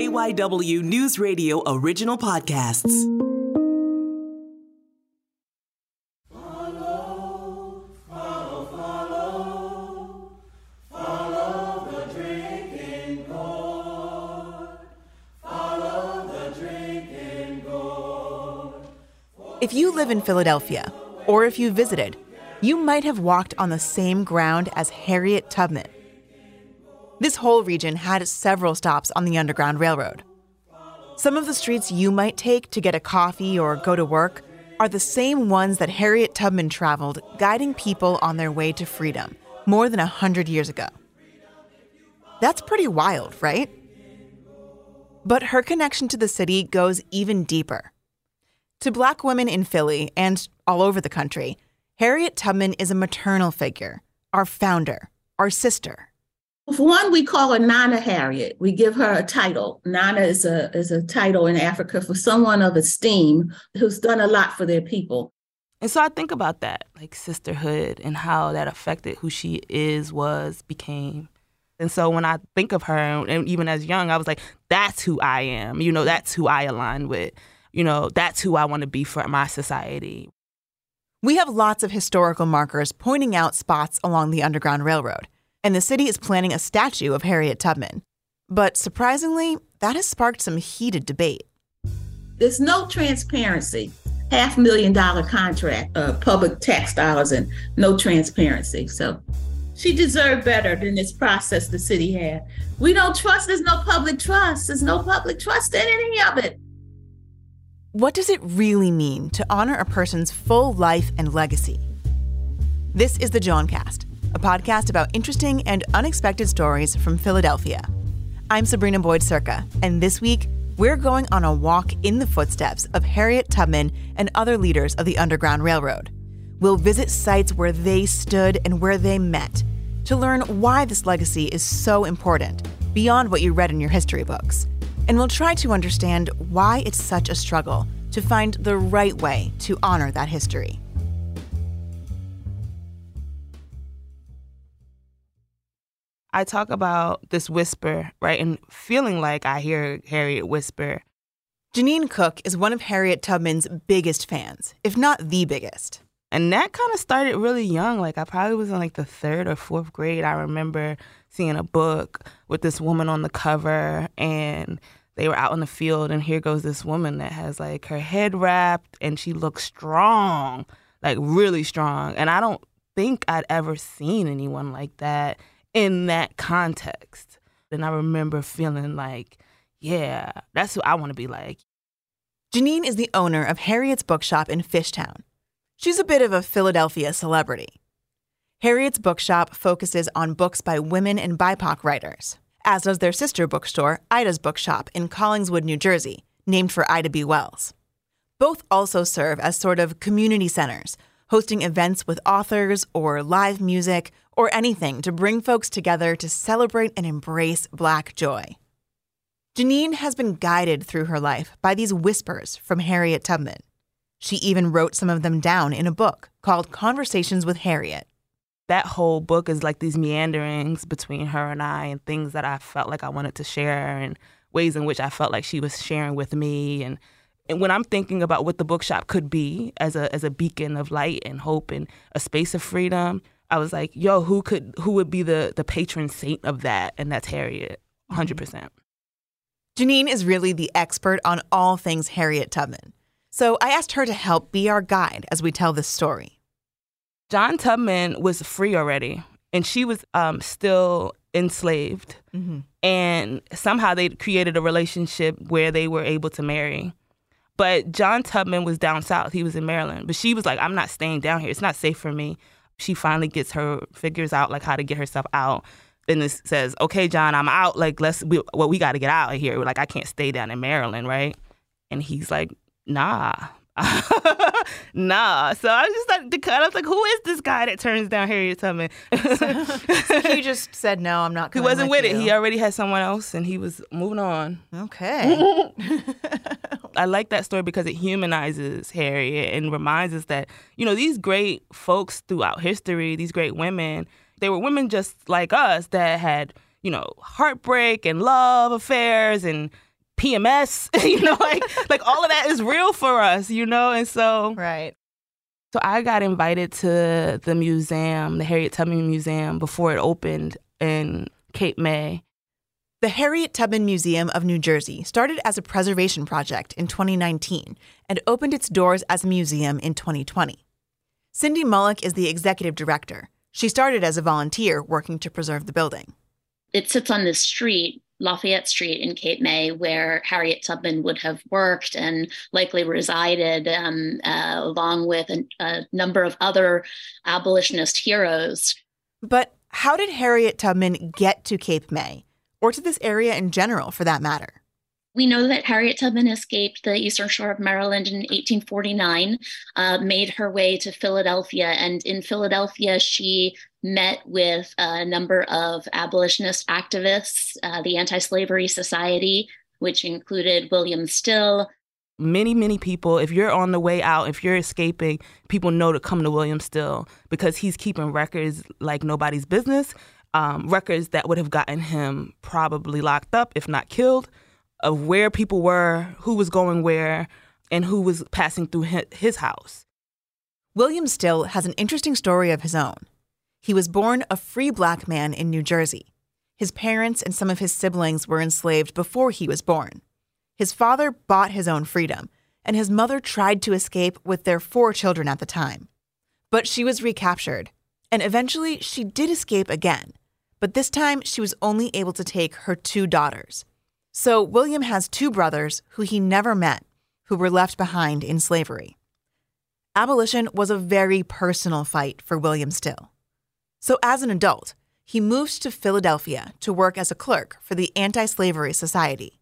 KYW News Radio original podcasts. If you live in Philadelphia, or if you visited, you might have walked on the same ground as Harriet Tubman. This whole region had several stops on the Underground Railroad. Some of the streets you might take to get a coffee or go to work are the same ones that Harriet Tubman traveled, guiding people on their way to freedom more than a hundred years ago. That's pretty wild, right? But her connection to the city goes even deeper. To black women in Philly and all over the country, Harriet Tubman is a maternal figure, our founder, our sister. For one, we call her Nana Harriet. We give her a title. Nana is a is a title in Africa for someone of esteem who's done a lot for their people. And so I think about that, like sisterhood and how that affected who she is, was, became. And so when I think of her, and even as young, I was like, that's who I am. You know, that's who I align with you know, that's who I want to be for my society. We have lots of historical markers pointing out spots along the Underground Railroad, and the city is planning a statue of Harriet Tubman. But surprisingly, that has sparked some heated debate. There's no transparency. Half million dollar contract, uh, public tax dollars, and no transparency. So she deserved better than this process the city had. We don't trust, there's no public trust. There's no public trust in any of it. What does it really mean to honor a person's full life and legacy? This is the Jawncast, a podcast about interesting and unexpected stories from Philadelphia. I'm Sabrina Boyd Surka, and this week we're going on a walk in the footsteps of Harriet Tubman and other leaders of the Underground Railroad. We'll visit sites where they stood and where they met to learn why this legacy is so important beyond what you read in your history books and we'll try to understand why it's such a struggle to find the right way to honor that history. I talk about this whisper, right, and feeling like I hear Harriet whisper. Janine Cook is one of Harriet Tubman's biggest fans, if not the biggest. And that kind of started really young. Like I probably was in like the third or fourth grade. I remember seeing a book with this woman on the cover and they were out in the field and here goes this woman that has like her head wrapped and she looks strong like really strong and i don't think i'd ever seen anyone like that in that context and i remember feeling like yeah that's who i want to be like janine is the owner of harriet's bookshop in fishtown she's a bit of a philadelphia celebrity harriet's bookshop focuses on books by women and bipoc writers as does their sister bookstore, Ida's Bookshop, in Collingswood, New Jersey, named for Ida B. Wells. Both also serve as sort of community centers, hosting events with authors or live music or anything to bring folks together to celebrate and embrace Black joy. Janine has been guided through her life by these whispers from Harriet Tubman. She even wrote some of them down in a book called Conversations with Harriet that whole book is like these meanderings between her and I and things that I felt like I wanted to share and ways in which I felt like she was sharing with me and and when I'm thinking about what the bookshop could be as a as a beacon of light and hope and a space of freedom, I was like, yo, who could who would be the the patron saint of that? And that's Harriet, 100%. Mm-hmm. Janine is really the expert on all things Harriet Tubman. So I asked her to help be our guide as we tell this story. John Tubman was free already, and she was um, still enslaved. Mm-hmm. And somehow they created a relationship where they were able to marry. But John Tubman was down south. He was in Maryland. But she was like, I'm not staying down here. It's not safe for me. She finally gets her, figures out like how to get herself out. And it says, okay, John, I'm out. Like, let's, we, well, we got to get out of here. Like, I can't stay down in Maryland, right? And he's like, nah, nah. So I was just like, to cut. I was like, who is this guy that turns down Harriet Tubman? so, he just said, no, I'm not He wasn't with, with it. He already had someone else and he was moving on. Okay. I like that story because it humanizes Harriet and reminds us that, you know, these great folks throughout history, these great women, they were women just like us that had, you know, heartbreak and love affairs and PMS, you know, like like all of that is real for us, you know, and so Right. so I got invited to the museum, the Harriet Tubman Museum, before it opened in Cape May. The Harriet Tubman Museum of New Jersey started as a preservation project in 2019 and opened its doors as a museum in 2020. Cindy Mullock is the executive director. She started as a volunteer working to preserve the building. It sits on this street, Lafayette Street in Cape May, where Harriet Tubman would have worked and likely resided, um, uh, along with a, a number of other abolitionist heroes. But how did Harriet Tubman get to Cape May, or to this area in general for that matter? We know that Harriet Tubman escaped the eastern shore of Maryland in 1849, uh, made her way to Philadelphia, and in Philadelphia, she met with a number of abolitionist activists, uh, the Anti Slavery Society, which included William Still. Many, many people, if you're on the way out, if you're escaping, people know to come to William Still because he's keeping records like nobody's business, um, records that would have gotten him probably locked up, if not killed, of where people were, who was going where, and who was passing through his house. William Still has an interesting story of his own. He was born a free black man in New Jersey. His parents and some of his siblings were enslaved before he was born. His father bought his own freedom, and his mother tried to escape with their four children at the time. But she was recaptured, and eventually she did escape again, but this time she was only able to take her two daughters. So William has two brothers who he never met, who were left behind in slavery. Abolition was a very personal fight for William Still. So, as an adult, he moved to Philadelphia to work as a clerk for the Anti Slavery Society.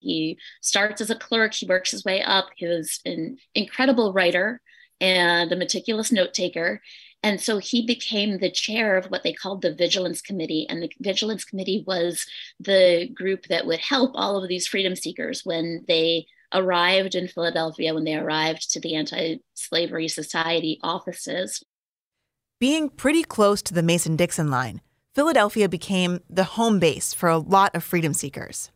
He starts as a clerk, he works his way up. He was an incredible writer and a meticulous note taker. And so he became the chair of what they called the Vigilance Committee. And the Vigilance Committee was the group that would help all of these freedom seekers when they arrived in Philadelphia, when they arrived to the Anti Slavery Society offices. Being pretty close to the Mason Dixon line, Philadelphia became the home base for a lot of freedom seekers.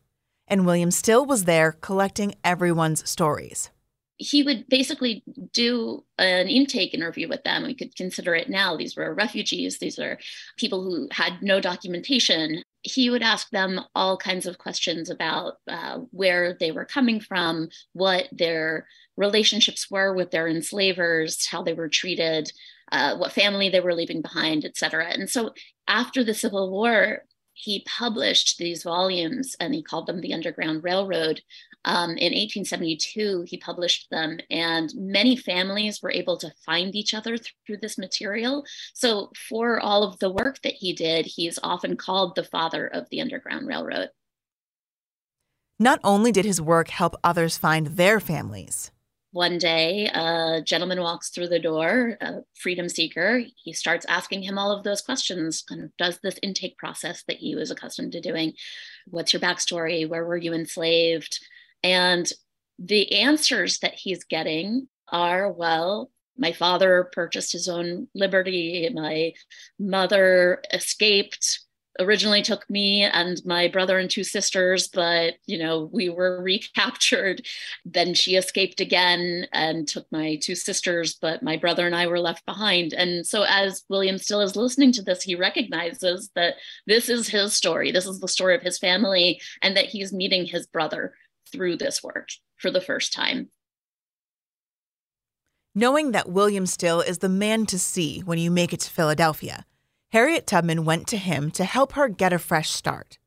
And William Still was there collecting everyone's stories. he would basically do an intake interview with them. We could consider it now. These were refugees, these are people who had no documentation. He would ask them all kinds of questions about uh, where they were coming from, what their relationships were with their enslavers, how they were treated, uh, what family they were leaving behind, et cetera. And so after the Civil War, he published these volumes and he called them the Underground Railroad. Um, in 1872, he published them, and many families were able to find each other through this material. So, for all of the work that he did, he's often called the father of the Underground Railroad. Not only did his work help others find their families, One day, a gentleman walks through the door, a freedom seeker. He starts asking him all of those questions, of does this intake process that he was accustomed to doing. What's your backstory? Where were you enslaved? And the answers that he's getting are well, my father purchased his own liberty. My mother escaped, originally took me and my brother and two sisters, but you know, we were recaptured. Then she escaped again and took my two sisters, but my brother and I were left behind. And so as William Still is listening to this, he recognizes that this is his story. This is the story of his family, and that he's meeting his brother through this work for the first time. Knowing that William Still is the man to see when you make it to Philadelphia, Harriet Tubman went to him to help her get a fresh start.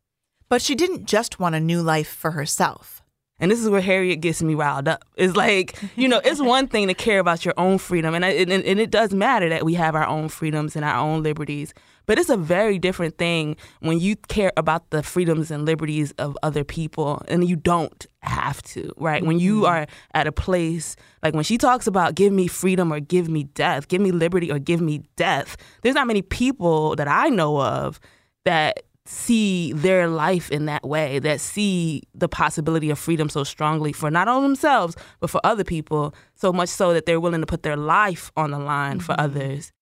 But she didn't just want a new life for herself. And this is where Harriet gets me riled up. It's like, you know, it's one thing to care about your own freedom, and, I, and, and it does matter that we have our own freedoms and our own liberties. But it's a very different thing when you care about the freedoms and liberties of other people and you don't have to, right? When you mm-hmm. are at a place, like when she talks about give me freedom or give me death, give me liberty or give me death, there's not many people that I know of that see their life in that way, that see the possibility of freedom so strongly for not only themselves, but for other people, so much so that they're willing to put their life on the line for mm-hmm. others.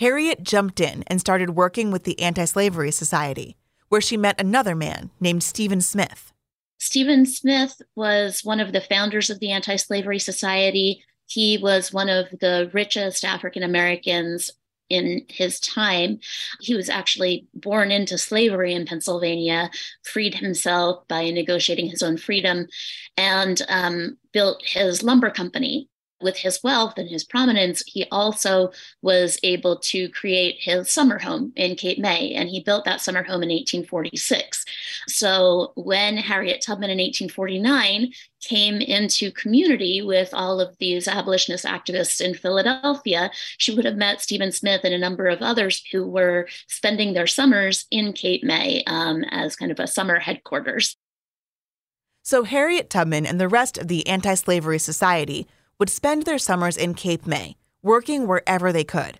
Harriet jumped in and started working with the Anti Slavery Society, where she met another man named Stephen Smith. Stephen Smith was one of the founders of the Anti Slavery Society. He was one of the richest African Americans in his time. He was actually born into slavery in Pennsylvania, freed himself by negotiating his own freedom, and um, built his lumber company with his wealth and his prominence, he also was able to create his summer home in Cape May, and he built that summer home in 1846. So when Harriet Tubman in 1849 came into community with all of these abolitionist activists in Philadelphia, she would have met Stephen Smith and a number of others who were spending their summers in Cape May um, as kind of a summer headquarters. So Harriet Tubman and the rest of the Anti Slavery Society would spend their summers in Cape May, working wherever they could.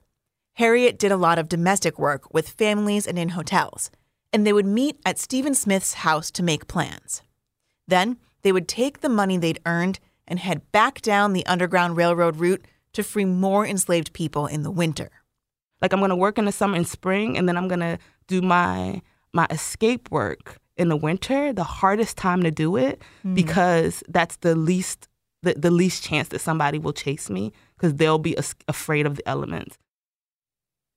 Harriet did a lot of domestic work with families and in hotels, and they would meet at Stephen Smith's house to make plans. Then they would take the money they'd earned and head back down the Underground Railroad route to free more enslaved people in the winter. Like I'm gonna work in the summer and spring, and then I'm gonna do my my escape work in the winter. The hardest time to do it mm. because that's the least the, the least chance that somebody will chase me because they'll be as- afraid of the elements.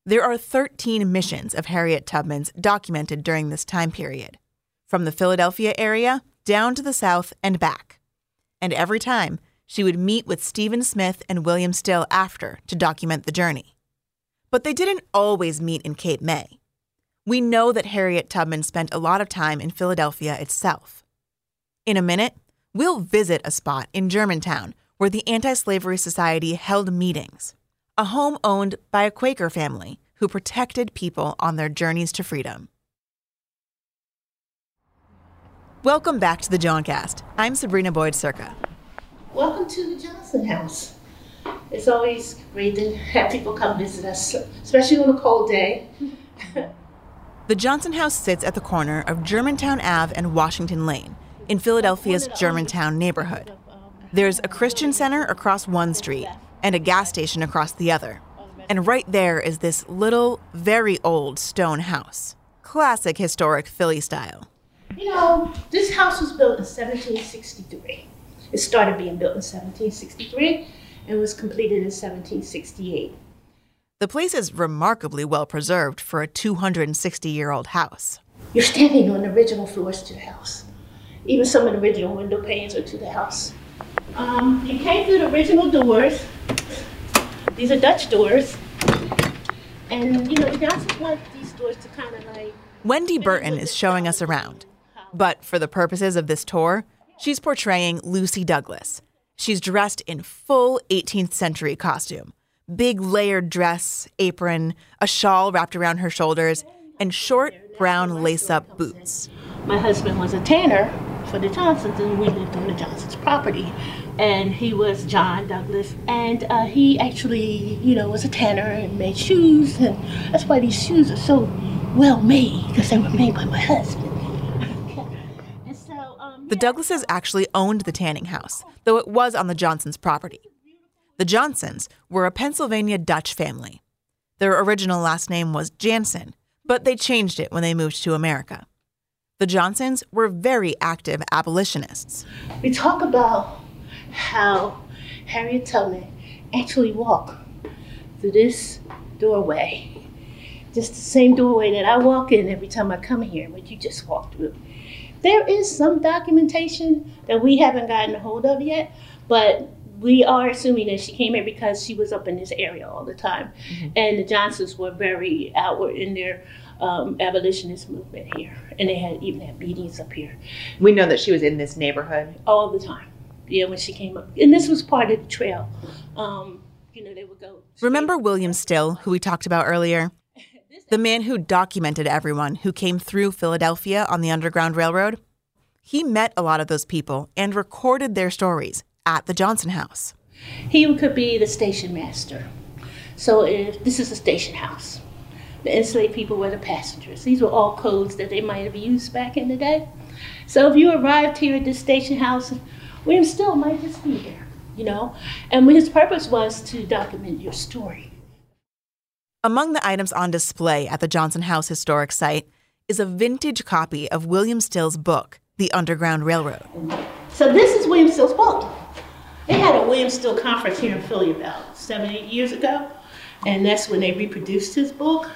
There are 13 missions of Harriet Tubman's documented during this time period, from the Philadelphia area down to the South and back. And every time, she would meet with Stephen Smith and William Still after to document the journey. But they didn't always meet in Cape May. We know that Harriet Tubman spent a lot of time in Philadelphia itself. In a minute, We'll visit a spot in Germantown where the Anti Slavery Society held meetings, a home owned by a Quaker family who protected people on their journeys to freedom. Welcome back to the Jawncast. I'm Sabrina Boyd Surka. Welcome to the Johnson House. It's always great to have people come visit us, especially on a cold day. the Johnson House sits at the corner of Germantown Ave and Washington Lane in Philadelphia's Germantown neighborhood. There's a Christian center across one street and a gas station across the other. And right there is this little, very old stone house. Classic historic Philly style. You know, this house was built in 1763. It started being built in 1763 and was completed in 1768. The place is remarkably well preserved for a 260 year old house. You're standing on the original floors to the house. Even some of the original window panes are to the house. Um, you came through the original doors. These are Dutch doors. And, you know, the Johnsons want these doors to kind of like. Wendy Burton is showing us around. But for the purposes of this tour, she's portraying Lucy Douglas. She's dressed in full 18th century costume big layered dress, apron, a shawl wrapped around her shoulders, and short brown lace up boots. My husband was a tanner for the Johnsons, and we lived on the Johnsons' property. And he was John Douglas, and uh, he actually, you know, was a tanner and made shoes, and that's why these shoes are so well made because they were made by my husband. Um, the Douglases actually owned the tanning house, though it was on the Johnsons' property. The Johnsons were a Pennsylvania Dutch family. Their original last name was Jansen, but they changed it when they moved to America. The Johnsons were very active abolitionists. We talk about how Harriet Tubman actually walked through this doorway, just the same doorway that I walk in every time I come here, what you just walked through. There is some documentation that we haven't gotten a hold of yet, but we are assuming that she came here because she was up in this area all the time. Mm-hmm. And the Johnsons were very outward in their um, abolitionist movement here, and they had even had meetings up here. We know that she was in this neighborhood all the time. Yeah, when she came up, and this was part of the trail. Um, you know, they would go. Remember William Still, who we talked about earlier? The man who documented everyone who came through Philadelphia on the Underground Railroad? He met a lot of those people and recorded their stories at the Johnson House. He could be the station master. So if this is a station house, the enslaved people were the passengers. These were all codes that they might have used back in the day. So if you arrived here at this station house, William Still might just be there, you know? And his purpose was to document your story. Among the items on display at the Johnson House Historic Site is a vintage copy of William Still's book, the Underground Railroad. So this is William Still's book. They had a William Still conference here in Philly about seven, eight years ago, and that's when they reproduced his book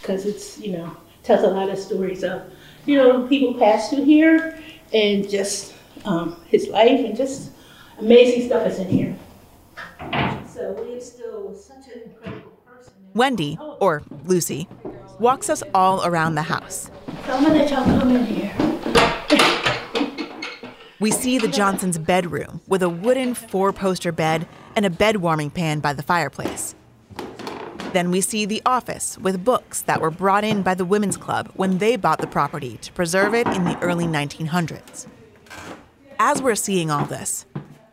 because it's you know tells a lot of stories of you know people passed through here and just um, his life and just amazing stuff is in here. So William Still was such an incredible person. Wendy, or Lucy, walks us all around the house. So I'm gonna let y'all come in here. We see the Johnsons' bedroom with a wooden four poster bed and a bed warming pan by the fireplace. Then we see the office with books that were brought in by the Women's Club when they bought the property to preserve it in the early 1900s. As we're seeing all this,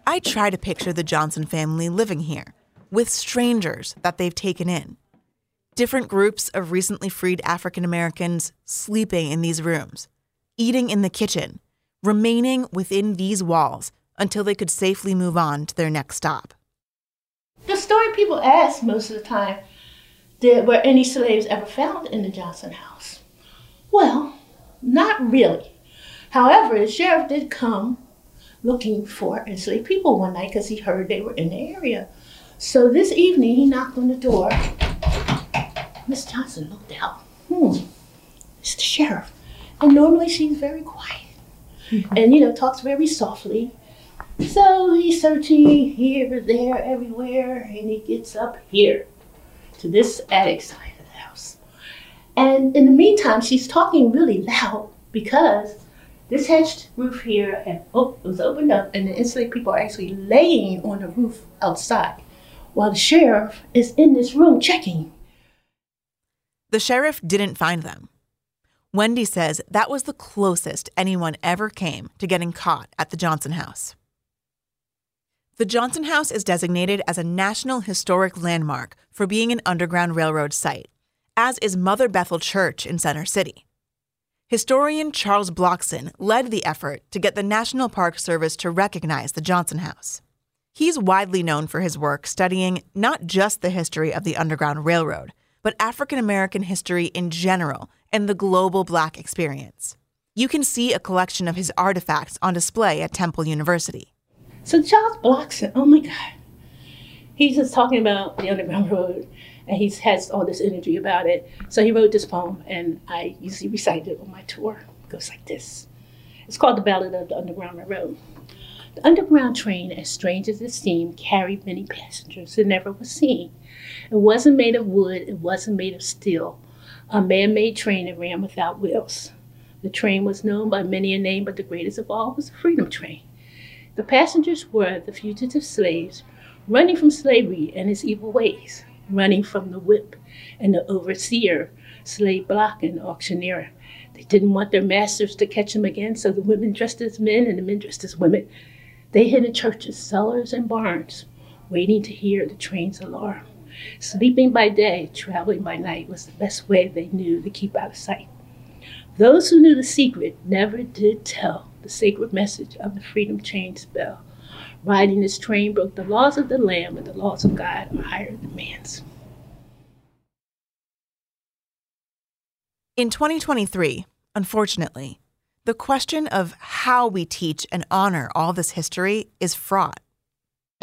I try to picture the Johnson family living here with strangers that they've taken in. Different groups of recently freed African Americans sleeping in these rooms, eating in the kitchen, remaining within these walls until they could safely move on to their next stop. The story people ask most of the time did, were any slaves ever found in the Johnson house? Well, not really. However, the sheriff did come looking for enslaved people one night because he heard they were in the area. So this evening he knocked on the door. Miss Johnson looked out. Hmm, it's the sheriff. And normally she's very quiet and, you know, talks very softly. So he's searching here, there, everywhere, and he gets up here to this attic side of the house. And in the meantime, she's talking really loud because this hedged roof here and oh, it was opened up, and the enslaved people are actually laying on the roof outside while the sheriff is in this room checking. The sheriff didn't find them. Wendy says that was the closest anyone ever came to getting caught at the Johnson House. The Johnson House is designated as a National Historic Landmark for being an Underground Railroad site, as is Mother Bethel Church in Center City. Historian Charles Blockson led the effort to get the National Park Service to recognize the Johnson House. He's widely known for his work studying not just the history of the Underground Railroad, but African American history in general and the global Black experience. You can see a collection of his artifacts on display at Temple University. So Charles Blockson, oh my God, he's just talking about the Underground Road, and he has all this energy about it. So he wrote this poem, and I usually recite it on my tour. It goes like this. It's called The Ballad of the Underground Railroad. The Underground train, as strange as it seemed, carried many passengers it never was seen. It wasn't made of wood, it wasn't made of steel, a man made train that ran without wheels. The train was known by many a name, but the greatest of all was the Freedom Train. The passengers were the fugitive slaves running from slavery and its evil ways, running from the whip and the overseer, slave block and auctioneer. They didn't want their masters to catch them again, so the women dressed as men and the men dressed as women. They hid in churches, cellars, and barns, waiting to hear the train's alarm. Sleeping by day, traveling by night was the best way they knew to keep out of sight. Those who knew the secret never did tell the sacred message of the freedom chain's bell. Riding this train broke the laws of the land, but the laws of God are higher than man's. In 2023, unfortunately, the question of how we teach and honor all this history is fraught.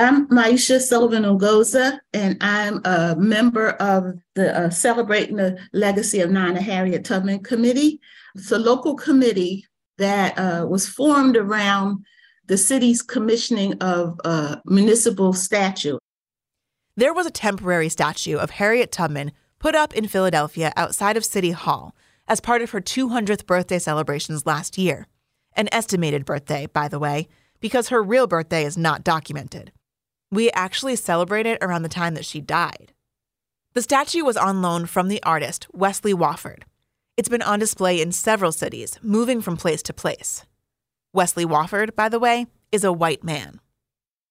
I'm Maisha Sullivan Ogoza, and I'm a member of the uh, Celebrating the Legacy of Nana Harriet Tubman Committee. It's a local committee that uh, was formed around the city's commissioning of a municipal statue. There was a temporary statue of Harriet Tubman put up in Philadelphia outside of City Hall as part of her 200th birthday celebrations last year. An estimated birthday, by the way, because her real birthday is not documented. We actually celebrated around the time that she died. The statue was on loan from the artist Wesley Wofford. It's been on display in several cities, moving from place to place. Wesley Wofford, by the way, is a white man.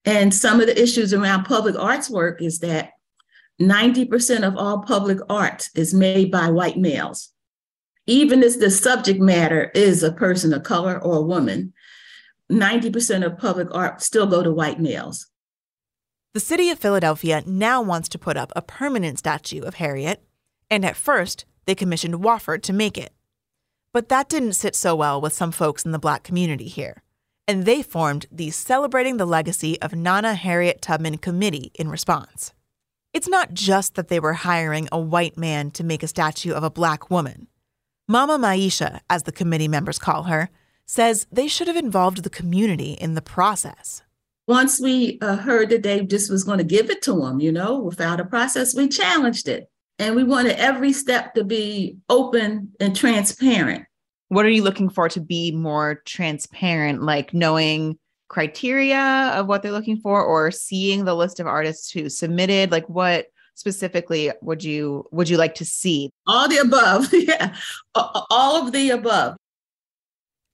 And some of the issues around public arts work is that 90% of all public art is made by white males. Even if the subject matter is a person of color or a woman, 90% of public art still go to white males. The city of Philadelphia now wants to put up a permanent statue of Harriet, and at first, they commissioned Wofford to make it. But that didn't sit so well with some folks in the black community here. And they formed the Celebrating the Legacy of Nana Harriet Tubman Committee in response. It's not just that they were hiring a white man to make a statue of a black woman. Mama Maisha, as the committee members call her, says they should have involved the community in the process. Once we uh, heard that they just was going to give it to them, you know, without a process, we challenged it. And we wanted every step to be open and transparent. What are you looking for to be more transparent, like knowing criteria of what they're looking for or seeing the list of artists who submitted? Like what specifically would you would you like to see? All the above. yeah. All of the above.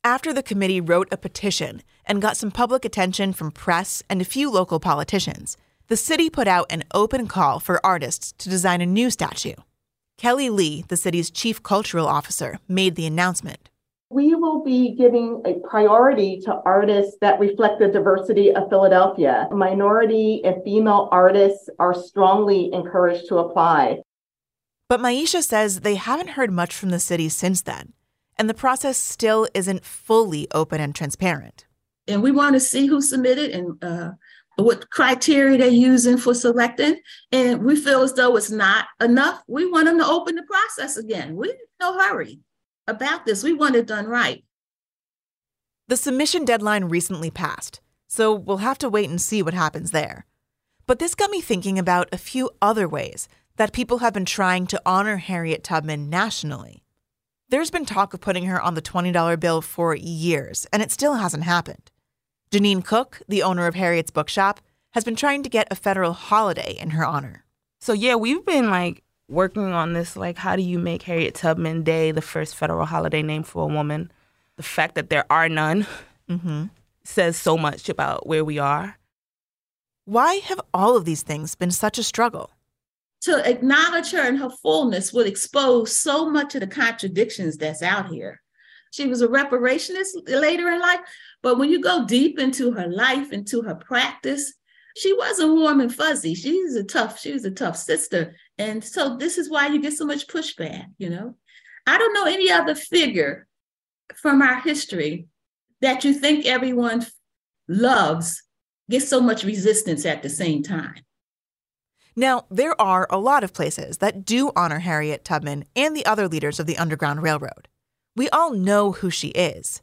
After the committee wrote a petition and got some public attention from press and a few local politicians, the city put out an open call for artists to design a new statue. Kelly Lee, the city's chief cultural officer, made the announcement. We will be giving a priority to artists that reflect the diversity of Philadelphia. Minority and female artists are strongly encouraged to apply. But Maisha says they haven't heard much from the city since then and the process still isn't fully open and transparent. And we want to see who submitted and uh, what criteria they're using for selecting. And we feel as though it's not enough. We want them to open the process again. We're no hurry about this. We want it done right. The submission deadline recently passed, so we'll have to wait and see what happens there. But this got me thinking about a few other ways that people have been trying to honor Harriet Tubman nationally. There's been talk of putting her on the $20 bill for years, and it still hasn't happened. Janine Cook, the owner of Harriet's Bookshop, has been trying to get a federal holiday in her honor. So, yeah, we've been like working on this like, how do you make Harriet Tubman Day the first federal holiday name for a woman? The fact that there are none mm-hmm. says so much about where we are. Why have all of these things been such a struggle? to acknowledge her in her fullness would expose so much of the contradictions that's out here. She was a reparationist later in life, but when you go deep into her life, into her practice, she wasn't warm and fuzzy. She's a tough, she was a tough sister. And so this is why you get so much pushback, you know. I don't know any other figure from our history that you think everyone loves gets so much resistance at the same time. Now, there are a lot of places that do honor Harriet Tubman and the other leaders of the Underground Railroad. We all know who she is.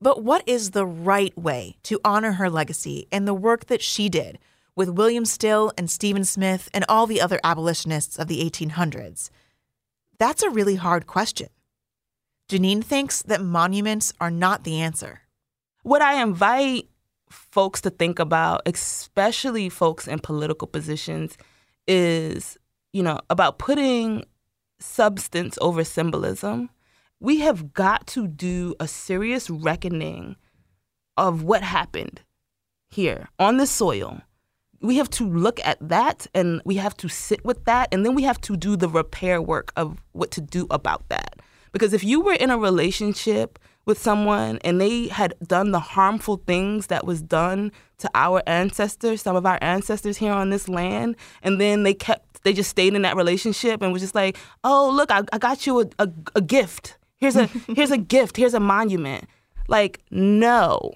But what is the right way to honor her legacy and the work that she did with William Still and Stephen Smith and all the other abolitionists of the 1800s? That's a really hard question. Janine thinks that monuments are not the answer. What I invite folks to think about, especially folks in political positions, is, you know, about putting substance over symbolism. We have got to do a serious reckoning of what happened here on the soil. We have to look at that and we have to sit with that and then we have to do the repair work of what to do about that. Because if you were in a relationship with someone and they had done the harmful things that was done to our ancestors, some of our ancestors here on this land, and then they kept, they just stayed in that relationship and was just like, oh, look, I, I got you a, a, a gift. Here's a here's a gift. Here's a monument. Like, no,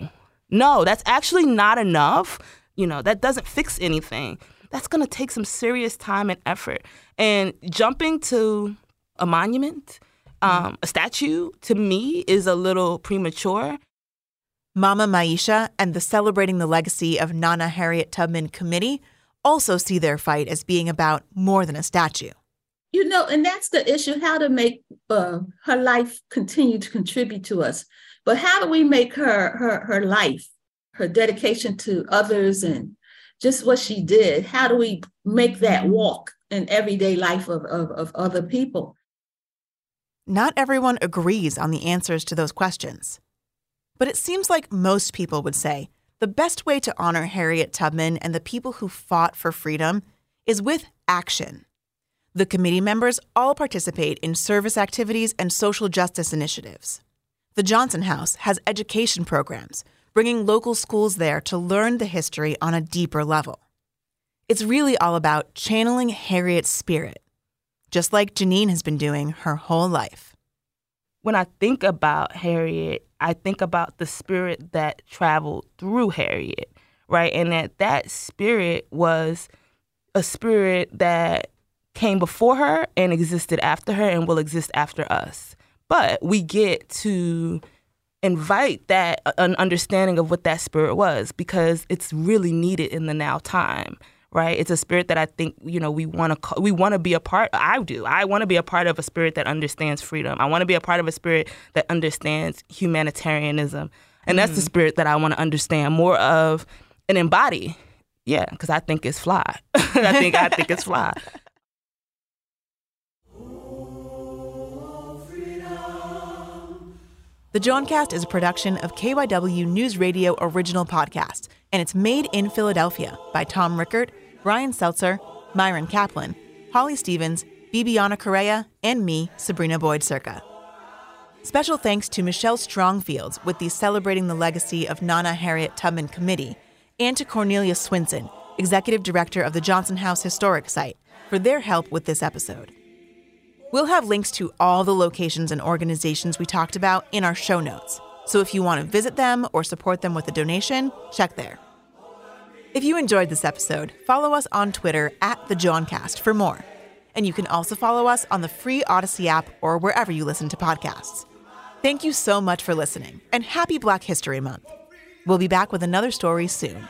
no, that's actually not enough. You know, that doesn't fix anything. That's gonna take some serious time and effort. And jumping to a monument um, a statue to me is a little premature. Mama Maisha and the Celebrating the Legacy of Nana Harriet Tubman committee also see their fight as being about more than a statue. You know, and that's the issue how to make uh, her life continue to contribute to us. But how do we make her, her, her life, her dedication to others, and just what she did, how do we make that walk in everyday life of, of, of other people? Not everyone agrees on the answers to those questions. But it seems like most people would say the best way to honor Harriet Tubman and the people who fought for freedom is with action. The committee members all participate in service activities and social justice initiatives. The Johnson House has education programs, bringing local schools there to learn the history on a deeper level. It's really all about channeling Harriet's spirit just like Janine has been doing her whole life. when I think about Harriet, I think about the spirit that traveled through Harriet, right? And that that spirit was a spirit that came before her and existed after her and will exist after us. But we get to invite that uh, an understanding of what that spirit was because it's really needed in the now time right? It's a spirit that i think you know we want to we want to be a part i do. I want to be a part of a spirit that understands freedom. I want to be a part of a spirit that understands humanitarianism. And that's the mm. spirit that i want to understand more of and embody. Yeah because i think it's fly. I think i think it's fly The Jawncast is a production of KYW News Radio original podcast, and it's made in Philadelphia by Tom Rickert, Brian Seltzer, Myron Kaplan, Holly Stevens, Bibiana Correa, and me, Sabrina Boyd Surka. Special thanks to Michelle Strongfields with the Celebrating the Legacy of Nana Harriet Tubman Committee, and to Cornelia Swinson, Executive Director of the Johnson House Historic Site, for their help with this episode. We'll have links to all the locations and organizations we talked about in our show notes. So if you want to visit them or support them with a donation, check there. If you enjoyed this episode, follow us on Twitter at the Jawncast for more. And you can also follow us on the free Odyssey app or wherever you listen to podcasts. Thank you so much for listening, and happy Black History Month. We'll be back with another story soon.